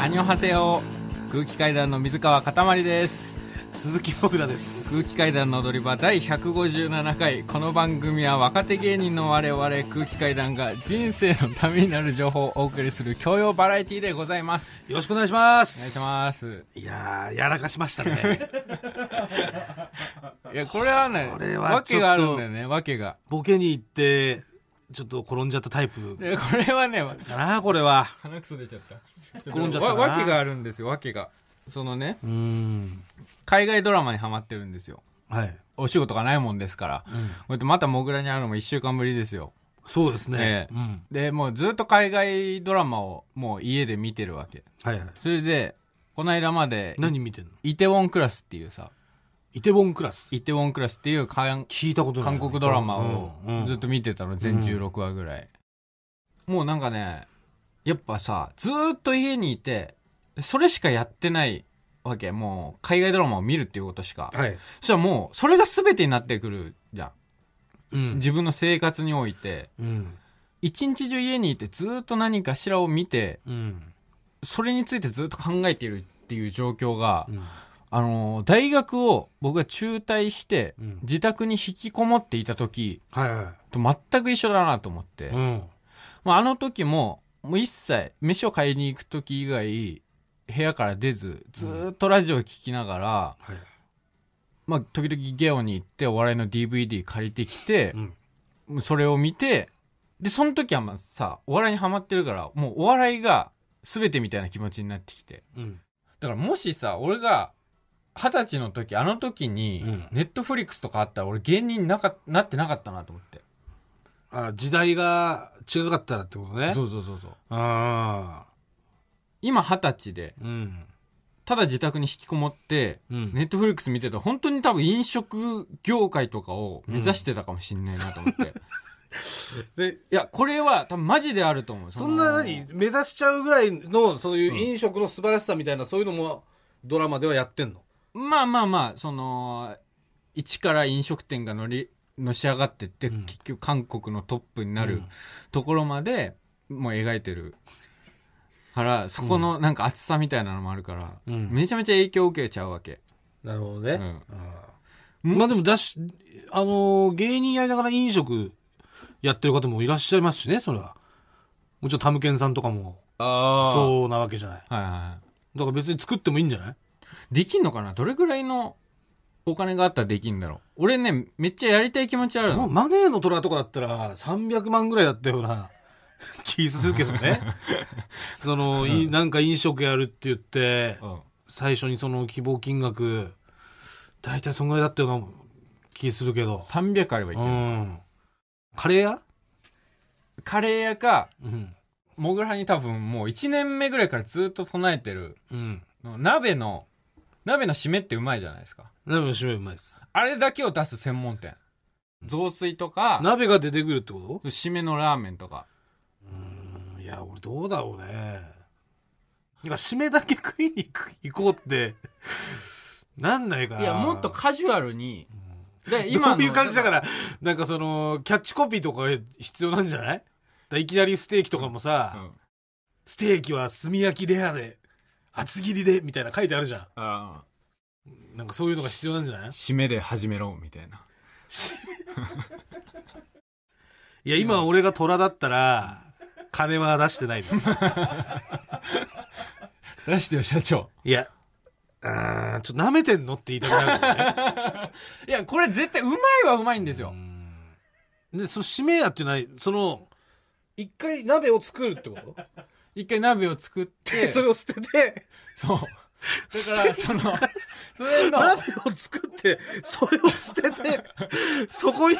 アニョハセヨ空気階段の水川かたまりです.鈴木もぐらです.空気階段の踊り場第157回.この番組は若手芸人の我々空気階段が人生のためになる情報をお送りする教養バラエティでございます。よろしくお願いします.お願いします。いやーやらかしましたね。いやこれはねこれは訳があるんだよね訳が。ボケに行ってちょっと転んじゃったタイプ。でこれはねかなこれは。鼻くそ出ちゃった。転んじゃったな。わ訳があるんですよ訳が。そのね海外ドラマにハマってるんですよ。はい、お仕事がないもんですから、うん。こうやってまたモグラに会うのも1週間ぶりですよ。そうですね、ええ。うん。でもうずっと海外ドラマをもう家で見てるわけ。はいはい。それでこの間まで何見てんの？イテウォンクラスっていうさイテウォンクラス。イテウォンクラスっていう韓聞いたことない。韓国ドラマをずっと見てたの全16話ぐらい、もうなんかねやっぱさずーっと家にいてそれしかやってないわけ。もう海外ドラマを見るっていうことしか。はい、そしたらもうそれが全てになってくるじゃん。うん。自分の生活において。うん。一日中家にいてずーっと何かしらを見てうん。それについてずっと考えているっていう状況が、うんあのー大学を僕が中退してうん。自宅に引きこもっていた時はいはと全く一緒だなと思って、いうん。まあ、あの時ももう一切飯を買いに行く時以外部屋から出ずずーっとラジオを聞きながら、はい。まあ、時々ゲオに行ってお笑いの DVD 借りてきてう、ん。それを見てでその時はまあさお笑いにハマってるからもうお笑いが全てみたいな気持ちになってきて。うん。だからもしさ俺が二十歳の時あの時にうん。ネットフリックスとかあったら俺芸人なかなってなかったなと思って。あ時代が違かったらってことね。そうそうそうそう。ああ。今二十歳でうん。ただ自宅に引きこもってうん。ネットフリックス見てたら本当に多分飲食業界とかを目指してたかもしんないなと思って、でいやこれは多分マジであると思うそんなの何目指しちゃうぐらいのそういう飲食の素晴らしさみたいな、そういうのもドラマではやってんの？まあまあまあその一から飲食店が乗りのし上がってって、うん。結局韓国のトップになるうん。ところまでもう描いてる。からそこのなんか熱さみたいなのもあるから、うん。めちゃめちゃ影響を受けちゃうわけ、なるほどね、うん。まあでもだしあのー芸人やりながら飲食やってる方もいらっしゃいますしねそれは。もちろんタムケンさんとかも。あそうなわけじゃない。はいはいはだから別に作ってもいいんじゃないい？できんのかな？どれぐらいのお金があったらできんだろう？俺ねめっちゃやりたい気持ちあるの。マネーの虎とかだったら300万ぐらいだったような。気するけどね。そのいなんか飲食やるって言ってうん。最初にその希望金額大体そんぐらいだったような気するけど。300あればいけうる、ん。カレー屋？カレー屋かうん。モグラに多分もう1年目ぐらいからずっと唱えてるうん。鍋の鍋の締めってうまいじゃないですか。鍋の締めうまいです。あれだけを出す専門店。雑炊とか鍋が出てくるってこ締めのラーメンとか。といや俺どうだろうね。なんか締めだけ食いに行く行こうって。なんないかないやもっとカジュアルに。で今どういう感じだからなんかそのキャッチコピーとか必要なんじゃない？だからいきなりステーキとかもさ、うん。ステーキは炭焼きレアで厚切りでみたいな書いてあるじゃあんなんかそういうのが必要なんじゃない？締めで始めろみたいな。いや今俺が虎だったら金は出してないです。出してよ社長。いやあーちょっと舐めてんのって言いたくなるね。いやこれ絶対うまいはうまいんですよ。でその締めやってないその一回鍋を作るってこと？一回鍋を作って それを捨てて。そう。だからそのそれの鍋を作ってそれを捨ててそこに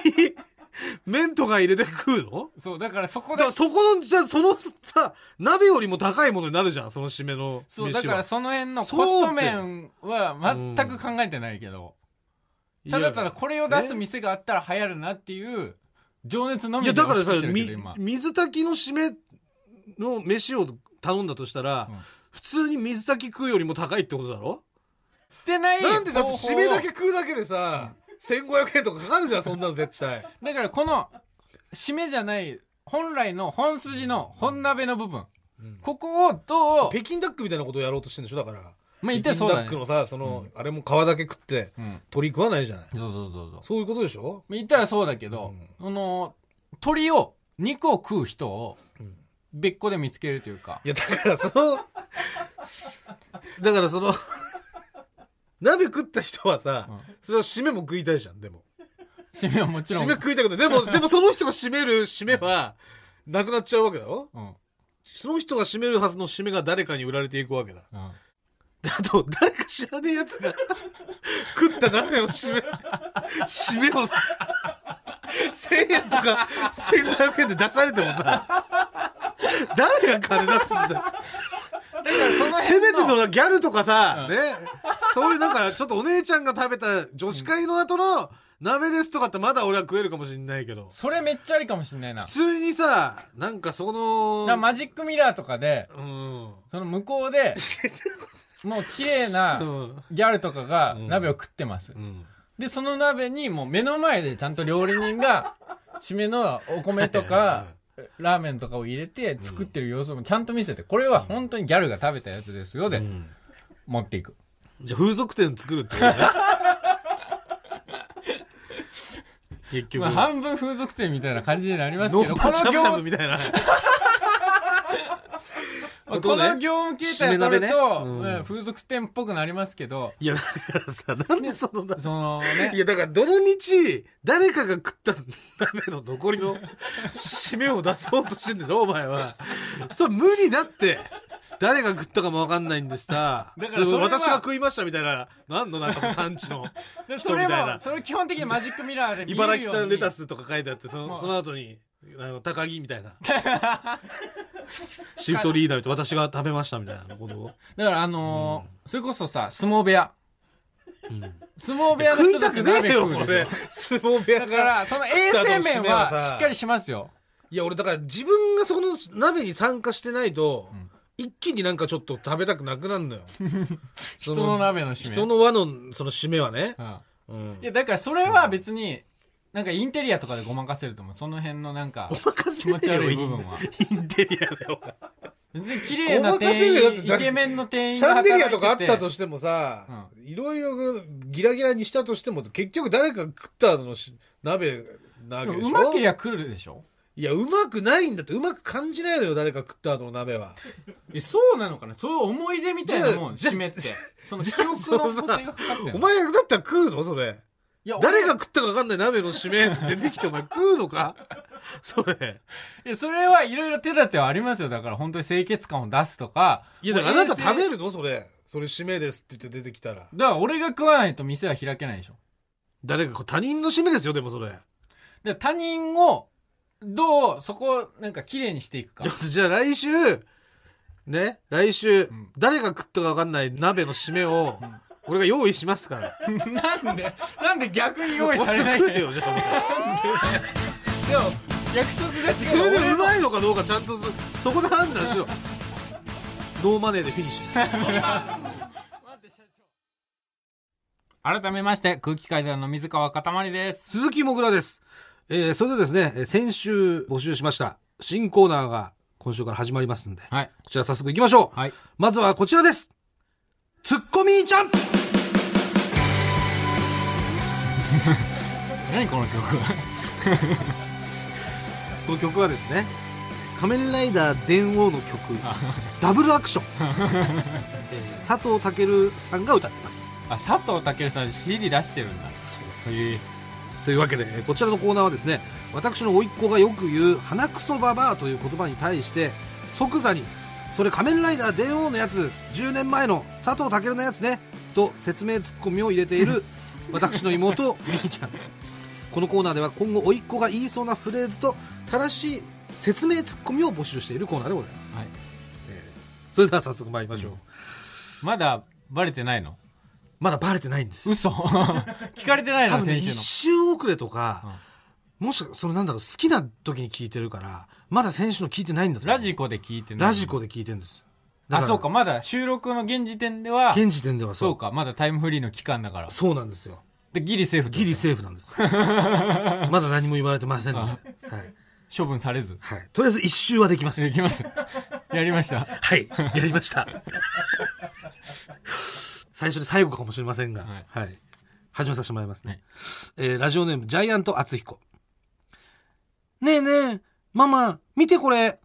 麺とか入れて食うの？そうだからそこでだからそこのじゃあそのさ鍋よりも高いものになるじゃんその締めのそうだからその辺のコスト面は全く考えてないけど。ただただこれを出す店があったら流行るなっていう情熱のみでいやだからさ水炊きの締めの飯を頼んだとしたら、うん。普通に水炊き食うよりも高いってことだろ？捨てないなんでだって締めだけ食うだけでさ、1500円とかかかるじゃんそんなの絶対。を だからこの締めじゃない本来の本筋の本鍋の部分。うん。ここをどう、北京ダックみたいなことをやろうとしてんでしょ？だから。まあ言ったらそうだね。北京ダック。のさ、その、あれも皮だけ食って、うん。鳥食わないじゃない。そうそうそうそう。そういうことでしょ？言ったらそうだけど、その、鳥を、肉を食う人をうん、別個で見つけるというかい、や、だからその、だからその、鍋食った人はさ、うんそれは締めも食いたいじゃん、でも。締めはもちろん。締め食いたくない。でも、でもその人が締める締めは、なくなっちゃうわけだろ？うん。その人が締めるはずの締めが誰かに売られていくわけだ。うん。あと、誰か知らねえ奴が、食った鍋の締め、締めをさ、1000円とか1500円で出されてもさ、誰が金出すんだ？せめてその、のギャルとかさ、うんね、そういうなんか、ちょっとお姉ちゃんが食べた女子会の後の鍋ですとかってまだ俺は食えるかもしれないけど、それめっちゃありかもしんないな。普通にさ、なんかその、らマジックミラーとかで、うん。その向こうで、もう綺麗うなんギャルとかがうん鍋を食ってますう。ん。で、その鍋にもう目の前でちゃんと料理人が、締めのお米とか、ラーメンとかを入れて作ってる様子もちゃんと見せて、これは本当にギャルが食べたやつですよでうん持っていく。じゃあ風俗店作るってことね。結局。まあ半分風俗店みたいな感じになりますノけど、この業ブみたいな。まあこの業務形態を取ると、ねうんうん風俗店っぽくなりますけど、いや、だからさ、なんでそのな、そのねい、や、だから、どの道、誰かが食った鍋の残りの締めを出そうとしてんでしょ、お前は。それ無理だって。誰が食ったかもわかんないんでさ。だから私が食いましたみたいな、なんのなんか産地の。でそれ人みたいなも、それ基本的にマジックミラーで見えるように茨城産レタスとか書いてあって、そのその後に、あの、高木みたいな。シフトリーダーと私が食べましたみたいなことを。だからあのーそれこそさ、相撲部屋。うん相撲部屋の食い人たくねえよ、うこれでしょ。相撲部屋が。だから、その衛生面はしっかりしますよ。いや、俺だから自分がそこの鍋に参加してないと、ん一気になんかちょっと食べたくなくなるのよ。人の鍋の締め。人の輪のその締めはね。うん。うんい。や、だからそれは別に、なんかインテリアとかでごまかせると思う。その辺のなんか、気持ち悪い部分は。インテリアだよ。別に綺麗な店員、イケメンの店員シャンデリアとかあったとしてもさ、いろいろギラギラにしたとしても、結局誰かが食った後のし鍋なわけでしょ？うまけりゃ来るでしょ？いや、うまくないんだって、うまく感じないのよ、誰か食った後の鍋は。え、そうなのかな？そういう思い出みたいなもん、締めって。その記憶の補正がかかってるお前だったら食うの？それ。いや、誰が俺食ったか分かんない鍋の締め出てきてお前食うのか？それ。いや、それはいろいろ手立てはありますよ。だから本当に清潔感を出すとか。いや、だからあなた食べるるの？それ。それ締めですって言って出てきたら。だから俺が食わないと店は開けないでしょ。誰か、他人の締めですよ、でもそれ。で他人を、どう、そこをなんか綺麗にしていくか。じゃあ来週、ね、来週、ん誰が食ったか分かんない鍋の締めを、俺が用意しますから。なんで、なんで逆に用意されないんだよ。でも、約束が。それでうまいのかどうかちゃんとそ、そこで判断しろ。ノーマネーでフィニッシュです。改めまして、空気階段の水川かたまりです。鈴木もぐらです。えー、それでですね、えー先週募集しました、新コーナーが今週から始まりますんで、はい。こちら早速行きましょう。はい。まずはこちらです。ツッコミーちゃん何この曲 この曲はですね、仮面ライダー電王の曲、ダブルアクション、えー佐藤健さんが歌ってます。あ、佐藤健さん CD 出してるんだ。へえ。というわけで、えーこちらのコーナーはですね、私の甥っ子がよく言う、鼻くそババアという言葉に対して、即座に、それ仮面ライダー電王のやつ、10年前の佐藤健のやつね、と説明ツッコミを入れている、私の妹、みーちゃん。このコーナーでは今後、甥っ子が言いそうなフレーズと、正しい説明ツッコミを募集しているコーナーでございます。はい。えーそれでは早速参りましょう。まだバレてないの？まだバレてないんですよ。嘘 聞かれてないの多分ね、一先週周遅れとか、もしかそのなんだろう、好きな時に聞いてるから、まだ先週の聞いてないんだとラジコで聞いてない。ラジコで聞いてるんです。だあ、らそうか。まだ収録の現時点では、現時点ではそう。そうか。まだタイムフリーの期間だから。そうなんですよ。で、ギリセーフ。ギリセーフなんです。まだ何も言われてませんので。はい。処分されず。はい。とりあえず一周はできます。いきます。やりました。はい、やりました。最初で最後かもしれませんが、はいはい。始めさせてもらいますね。はいえーラジオネーム、ジャイアント厚彦。ねえねえ、ママ、見てこれ。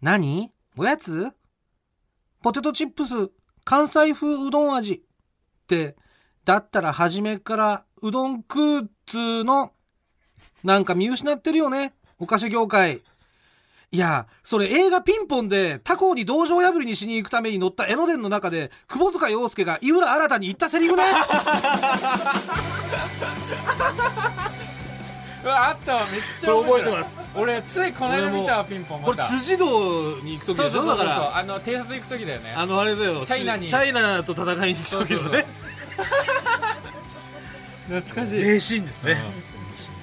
何？おやつ？ポテトチップス、関西風うどん味。って、だったら初めからうどん食うっつーの。なんか見失ってるよね、お菓子業界。いや、それ映画ピンポンで他校に道場破りにしに行くために乗った江ノ電の中で、窪塚洋介が井浦新に言ったセリフね わ、あったわ、めっちゃ覚えてるます。俺、ついこの間見たわ、ピンポン。これ辻堂に行く時そうそうそうそう。あの、偵察行く時だよね。あのあれだよ、チャイナにチャイナと戦いに行く時のね、懐かしい。名シーンですね。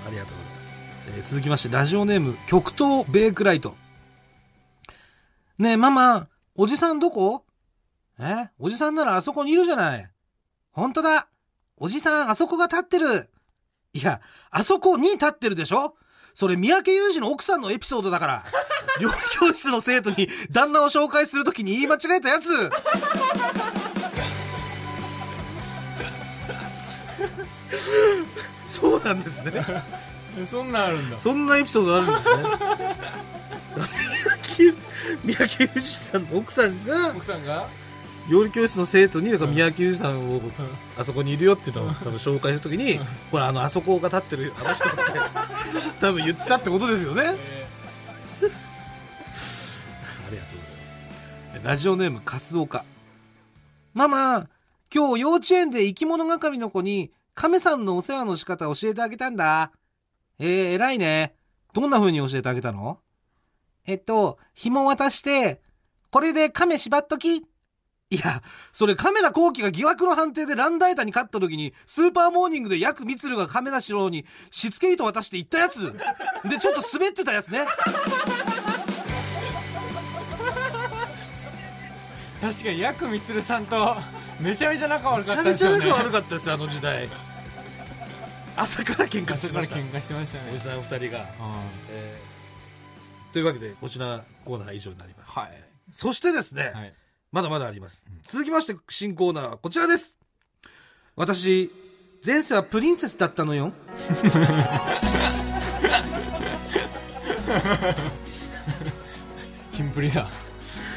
ありがとうございます。えー続きまして、ラジオネーム、極東ベークライト。ねえ、ママ、おじさんどこ？え？おじさんならあそこにいるじゃない。本当だ。おじさん、あそこが立ってる。いや、あそこに立ってるでしょ？それ、三宅裕二の奥さんのエピソードだから。料理教室の生徒に旦那を紹介するときに言い間違えたやつ。そうなんですね。えそんなんあるんだ。そんなエピソードあるんですね。三宅裕二さんの奥さんが奥さんが？料理教室の生徒にだから三宅裕二さんをあそこにいるよっていうのを多分紹介するときに、ほらあのあそこが立ってるあの人って 多分言ってたってことですよね。ありがとうございます。ラジオネームカスオカ。ママ、今日幼稚園で生き物係の子に亀さんのお世話の仕方教えてあげたんだ。えー、偉いね。どんな風に教えてあげたの？えっと、紐渡して、これで亀縛っとき。いや、それ亀田光輝が疑惑の判定でランダイタに勝った時に、スーパーモーニングでヤクミツルが亀田四郎にしつけ糸渡して言ったやつ。で、ちょっと滑ってたやつね。確かに、ヤクミツルさんと、めちゃめちゃ仲悪めちゃめちゃかったですよね。仲悪かったですよ、あの時代。朝から喧嘩し朝てました。から喧嘩してましたね。おじさん二人が。うんえーというわけで、こちらコーナーは以上になります。はい。そしてですね、はい。まだまだあります。続きまして、新コーナーはこちらです。私、前世はプリンセスだったのよ。キンプリだ。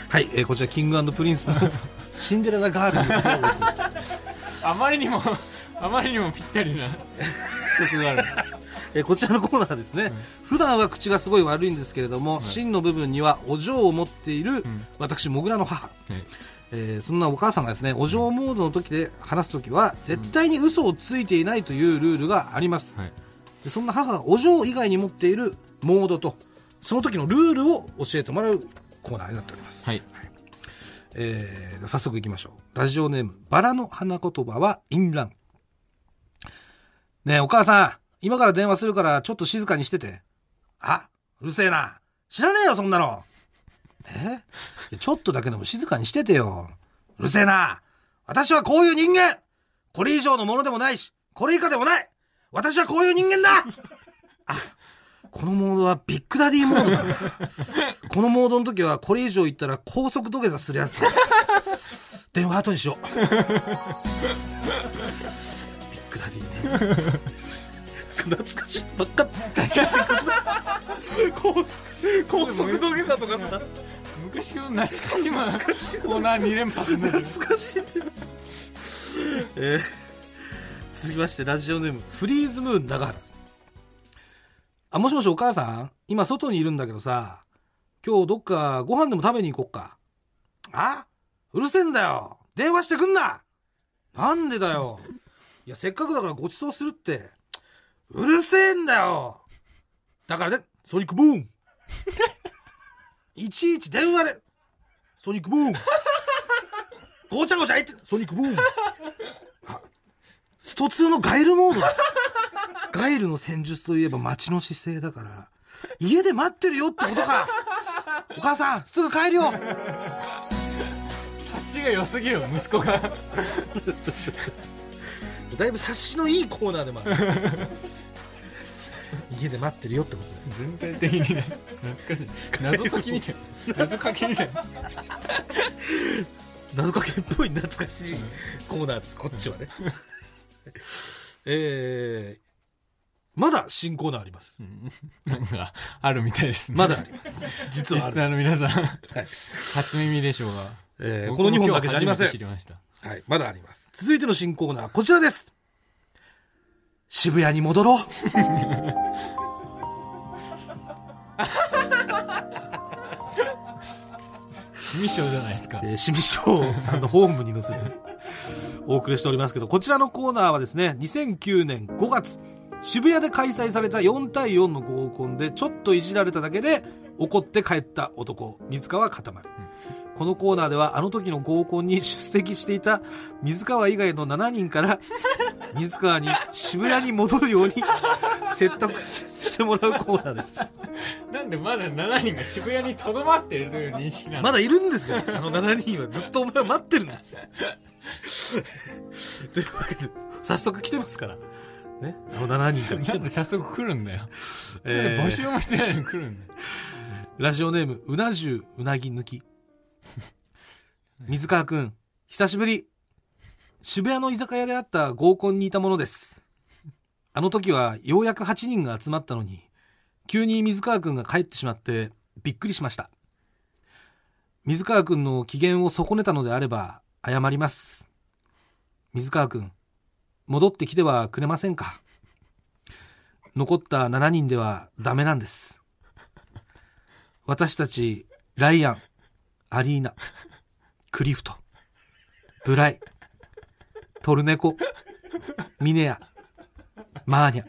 はい、えーこちら、キングプリンスの シンデレラガールです。あまりにも、あまりにもぴったりな曲がある。えーこちらのコーナーはですね、普段は口がすごい悪いんですけれども、芯の部分にはお嬢を持っている、ん私、モグラの母。はいえーそんなお母さんがですね、お嬢モードの時で話す時は、絶対に嘘をついていないというルールがあります。はい。でそんな母がお嬢以外に持っているモードと、その時のルールを教えてもらうコーナーになっております。はい。えー早速行きましょう。ラジオネーム、バラの花言葉は淫乱。ねえ、お母さん、今から電話するからちょっと静かにしてて。あ、うるせえな。知らねえよ、そんなの。え？ちょっとだけでも静かにしててよ。うるせえな。私はこういう人間これ以上のものでもないし、これ以下でもない私はこういう人間だあ、このモードはビッグダディモードだ。このモードの時はこれ以上言ったら高速土下座するやつ。電話後にしよう。ビッグダディね。懐かしい。ばっか高速土下座とかさ。昔の懐かしい。ものコーナー2連発。懐かしいんだよえー続きましてラジオネームフリーズムーン長原。あもしもしお母さん？今外にいるんだけどさ。今日どっかご飯でも食べに行こっか。あうるせえんだよ。電話してくんな。なんでだよ。いやせっかくだからご馳走するってうるせえんだよ。だからねソニックブーン。いちいち電話で。ソニックブーン。ごちゃごちゃ言ってソニックブーン。あスト2のガイルモードだ。ガイルの戦術といえば待ちの姿勢だから。家で待ってるよってことか。お母さんすぐ帰るよ。察しが良すぎるよ、息子が。だいぶ察しのいいコーナーでもある家で待ってるよってことです。全体的にね懐かしい。謎解きみたい。謎かけみたい。謎かけっぽい懐かしいコーナーです。こっちはね。えー、まだ新コーナーあります。なんかあるみたいですね。まだあります。実はある、リスナーの皆さん。はい。初耳でしょうが。えーこの2本だけじゃありません。はい、まだあります。続いての新コーナー、こちらです。渋谷に戻ろう。ミッションじゃないですかえー、清水翔さんのホームに乗せてお送りしておりますけど、こちらのコーナーはですね、2009年5月、渋谷で開催された4対4の合コンでちょっといじられただけで怒って帰った男、水川かたまり。このコーナーではあの時の合コンに出席していた水川以外の7人から 水川に渋谷に戻るように説得してもらうコーナーです。なんでまだ7人が渋谷にとどまっているという認識なの？まだいるんですよ。あの7人はずっとお前を待ってるんです。というわけで、早速来てますから。ね？あの7人から来てま。です早速来るんだよ、え募集ー、もしてないのに来るんだよラジオネーム、うな重うなぎ抜き。水川くん、久しぶり。渋谷の居酒屋であった合コンにいたものです。あの時はようやく8人が集まったのに、急に水川くんが帰ってしまってびっくりしました。水川くんの機嫌を損ねたのであれば謝ります。水川くん、戻ってきてはくれませんか？残った7人ではダメなんです。私たち、ライアン、アリーナ、クリフト、ブライ、トルネコ、ミネア、マーニャ、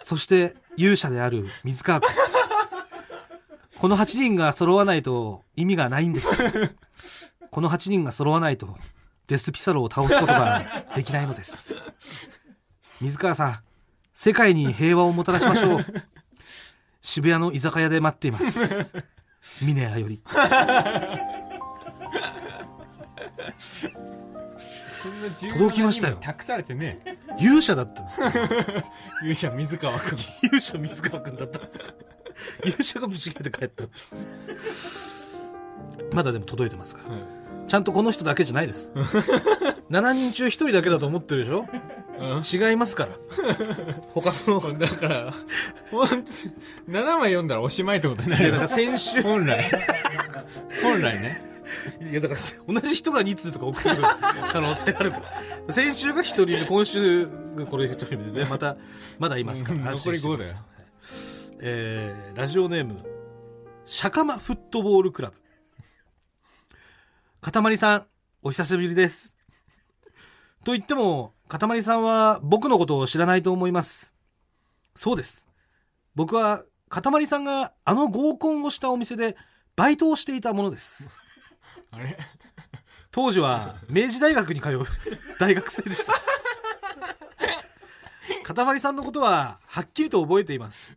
そして勇者である水川君。この8人が揃わないと意味がないんです。この8人が揃わないとデスピサロを倒すことができないのです。水川さん、世界に平和をもたらしましょう。渋谷の居酒屋で待っています。ミネアより。届きましたよ託されてね勇者だったんです。勇者水川君勇者水川くんだったんです。勇者がぶち切れて帰ったんです。まだでも届いてますから。ちゃんとこの人だけじゃないです。7人中1人だけだと思ってるでしょ？うん違いますから。他の、だから、ほんと、7枚読んだらおしまいってことにないるやだから先週、本来。本来ね。いやだから同じ人が2通とか送ってくる可能性あるから。先週が1人目、今週がこれ1人目でね、また、まだいますから。安残り5心してくださいだよ。えーラジオネーム、シャカマフットボールクラブ。かたまりさん、お久しぶりです。と言っても、かたまりさんは僕のことを知らないと思います。そうです。僕は、かたまりさんがあの合コンをしたお店でバイトをしていたものです。あれ？当時は明治大学に通う 大学生でした。かたまりさんのことははっきりと覚えています。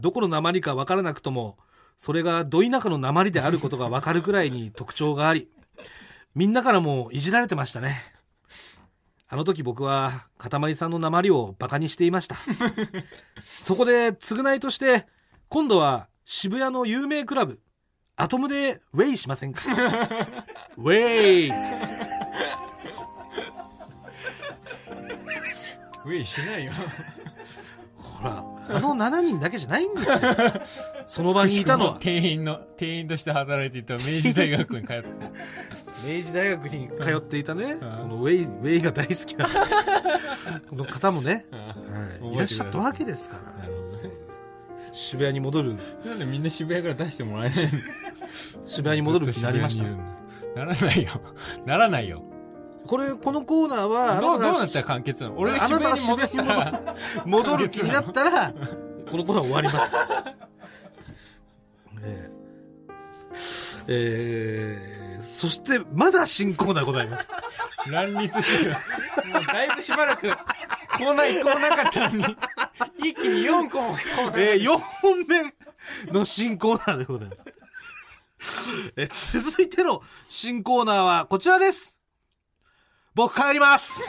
どこの鉛かわからなくとも、それがど田舎の鉛であることがわかるくらいに特徴があり、みんなからもいじられてましたね。あの時僕は、かたまりさんの鉛をバカにしていました。そこで、償いとして、今度は渋谷の有名クラブ、アトムでウェイしませんか？ウェイウェイしないよ。ほら、あの7人だけじゃないんですよ。その場にいたのは、店員の、店員として働いていた明治大学に通って。明治大学に通っていたね、んこのウェイ、ウェイが大好きな、この方もね、はい、いらっしゃったわけですから。ね。渋谷に戻る、なんでみんな渋谷から出してもらえない渋谷に戻る気になりましたならないよ。ならないよ。これ、このコーナーは、どう、どうあなったら完結なの？俺が渋が谷に戻ったら、戻る気になったら、このコーナー終わります。えーえーそして、まだ新コーナーございます。乱立してる。もうだいぶしばらく、コーナー一個もなかったのに、一気に4個もコーナー。えー、4本目の新コーナーでございます。え続いての新コーナーはこちらです。僕帰ります。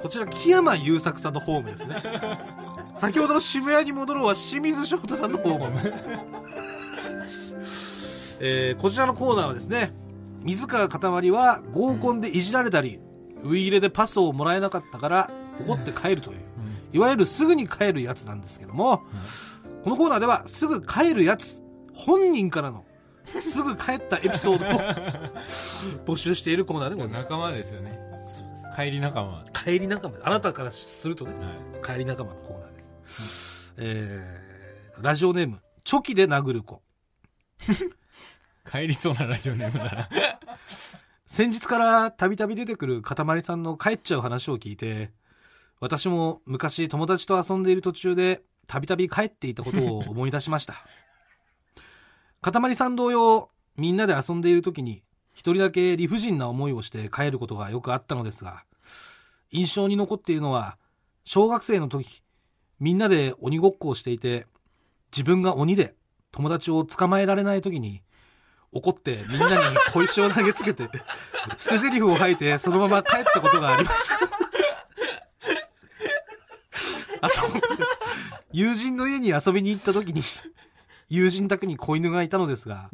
こちら木山優作さんのホームですね先ほどの渋谷に戻ろうは清水翔太さんのホーム、えーこちらのコーナーはですね水川かたまりは合コンでいじられたり、ウイイレでパスをもらえなかったから怒って帰るという、いわゆるすぐに帰るやつなんですけども、このコーナーではすぐ帰るやつ本人からのすぐ帰ったエピソードを 募集しているコーナーでございます。仲間ですよね。帰り仲間、は帰り仲間。あなたからするとねい、帰り仲間のコーナーです、えー、ラジオネームチョキで殴る子。帰りそうなラジオネームだな先日からたびたび出てくるかたまりさんの帰っちゃう話を聞いて私も昔友達と遊んでいる途中でたびたび帰っていたことを思い出しました。かたまりさん同様みんなで遊んでいる時に一人だけ理不尽な思いをして帰ることがよくあったのですが印象に残っているのは小学生の時みんなで鬼ごっこをしていて自分が鬼で友達を捕まえられない時に怒ってみんなに小石を投げつけて捨て台詞を吐いてそのまま帰ったことがありますあと友人の家に遊びに行った時に友人宅に子犬がいたのですが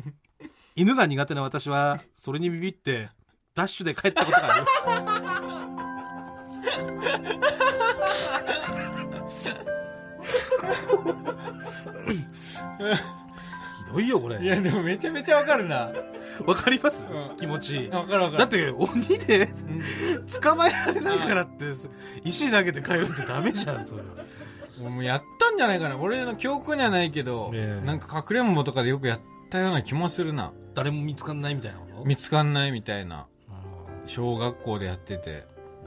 犬が苦手な私はそれにビビってダッシュで帰ったことがあります。ひどいよこれ。いやでもめちゃめちゃわかるな。わかります、うん。気持ち。わかるわかる。だって鬼でうん。捕まえられないからって石投げて帰るってダメじゃんそれは。もうやったんじゃないかな。俺の記憶にはないけど、ええ。なんかかくれんぼとかでよくやったような気もするな。誰も見つかんないみたいなこと？見つかんないみたいな。う小学校でやってて。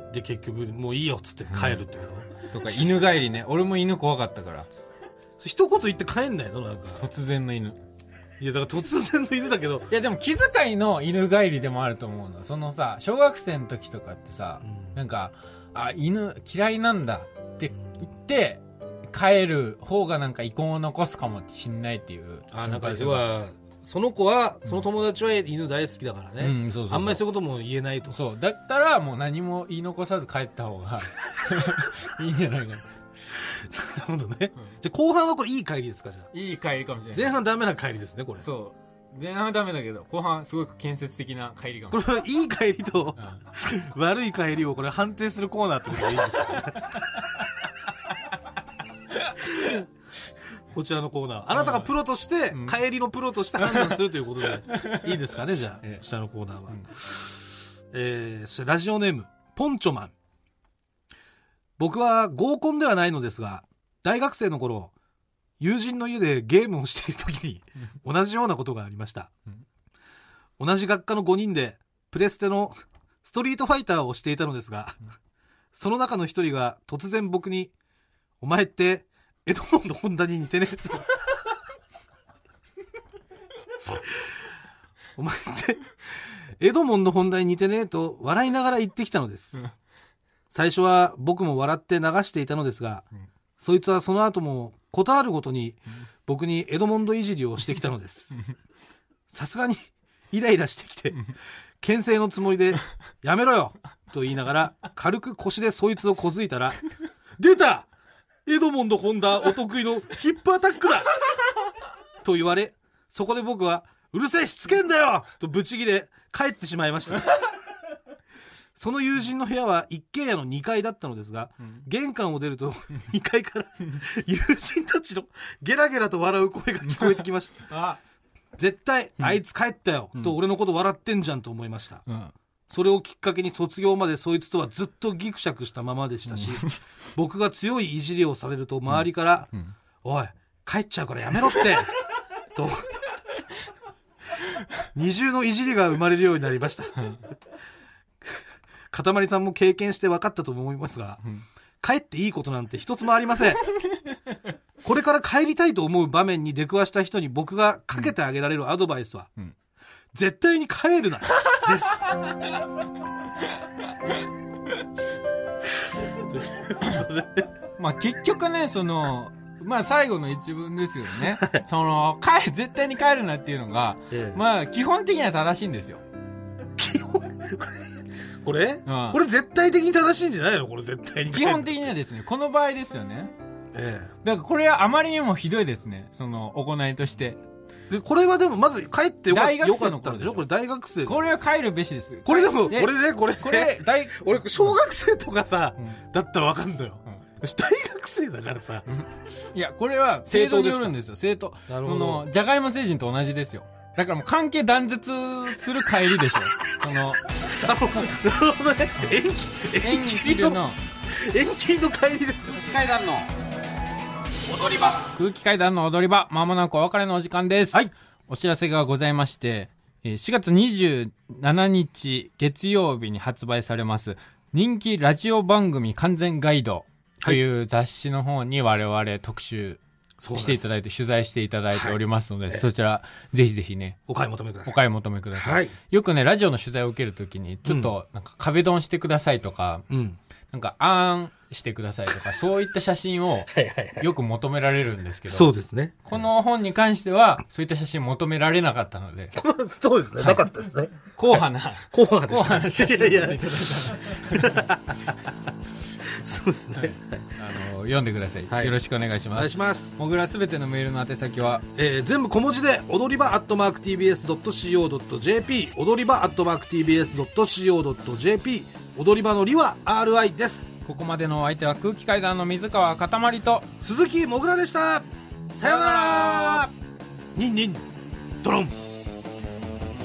んで結局もういいよっつって帰るってこと、とか犬帰りね。俺も犬怖かったから。一言言って帰んないの？なんか。突然の犬いやだから突然の犬だけど、いやでも気遣いの犬帰りでもあると思うの。そのさ小学生の時とかってさなんかあ犬嫌いなんだ。って言って帰る方がなんか遺恨を残すかもしんないっていう。あなんか要はその子はその友達は犬大好きだからね、うん。そうそう。あんまりそういうことも言えないと。そう。だったらもう何も言い残さず帰った方が いいんじゃないかな なるほどね、じゃあ後半はこれいい帰りですかじゃあ。いい帰りかもしれない。前半ダメな帰りですねこれ。そう。前半はダメだけど後半すごく建設的な帰りかもこれはいい帰りとうん。悪い帰りをこれ判定するコーナーってことで。いいんですか、ね、こちらのコーナー。あなたがプロとして、うん。帰りのプロとして判断するということで。いいですかねじゃあ、ええ。こちらのコーナーは、うんえーそしてラジオネームポンチョマン僕は合コンではないのですが大学生の頃友人の家でゲームをしている時に同じようなことがありました、同じ学科の5人でプレステのストリートファイターをしていたのですが、その中の一人が突然僕に「お前ってエドモンド・ホンダに似てね」と 「お前ってエドモンド・ホンダに似てね」と笑いながら言ってきたのです最初は僕も笑って流していたのですが、んそいつはその後も事あるごとに僕にエドモンドいじりをしてきたのですさすがにイライラしてきて牽制のつもりで「やめろよ!」と言いながら軽く腰でそいつをこづいたら「出たエドモンド・ホンダお得意のヒップアタックだ!」と言われそこで僕は「うるせえしつけんだよ!」とブチギレ帰ってしまいましたその友人の部屋は一軒家の2階だったのですが、ん。玄関を出ると 2階から 友人たちのゲラゲラと笑う声が聞こえてきました。あ絶対あいつ帰ったよ、うん。と俺のこと笑ってんじゃんと思いました。うん。それをきっかけに卒業までそいつとはずっとギクシャクしたままでしたし、僕が強いいじりをされると周りから「うん。おい帰っちゃうからやめろって」と二重のいじりが生まれるようになりましたかたまりさんも経験して分かったと思いますが、うん。帰っていいことなんて一つもありません。これから帰りたいと思う場面に出くわした人に僕がかけてあげられるアドバイスは、うん。絶対に帰るな。です。ということでまあ結局ね、その、まあ最後の一文ですよね。その、帰、絶対に帰るなっていうのが、ええ。まあ基本的には正しいんですよ。基本？これ、うんこれ絶対的に正しいんじゃないの？これ絶対に。基本的にはですね、この場合ですよね。えだからこれはあまりにもひどいですね。その行いとして。えでこれはでもまず帰ってよかった。大学生の頃でしょ？これ大学生これは帰るべしです。これでもえ俺ねこれね。これ、大、俺小学生とかさ、うん。だったらわかんのよ、うん。大学生だからさ、いや、これは、生徒によるんですよ、生徒。なるほど。その、じゃがいも星人と同じですよ。だからもう関係断絶する帰りでしょ。その、なるほどね延期演延期の技の延期の帰りですか階段の踊り場。空気階段の踊り場。まもなくお別れのお時間です。はい。お知らせがございまして、えー4月27日月曜日に発売されます、人気ラジオ番組完全ガイドという雑誌の方に我々特集していただいて、取材していただいておりますので、そちら、ぜひぜひね、お買い求めください。お買い求めください。はい。よくね、ラジオの取材を受けるときに、ちょっと、なんか壁ドンしてくださいとか、うん。なんか、あーんしてくださいとか、そういった写真を よく求められるんですけど、そうですね。この本に関しては、そういった写真求められなかったので、そうですね、なかったですね。硬派な、後半で硬派な写真をいやいや撮っていただいたそうですね、あの読んでください,、はい。よろしくお願いしお願いますします。もぐらすべてのメールの宛先は？えー全部小文字で踊り場アットマーク TBS.CO.JP 踊り場アットマーク TBS.CO.JP 踊り場のりは RI です。ここまでのお相手は空気階段の水川かたまりと鈴木もぐらでした。さよなら。ニンニン。ドロン。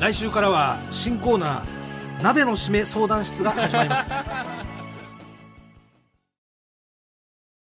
来週からは新コーナー鍋の締め相談室が始まります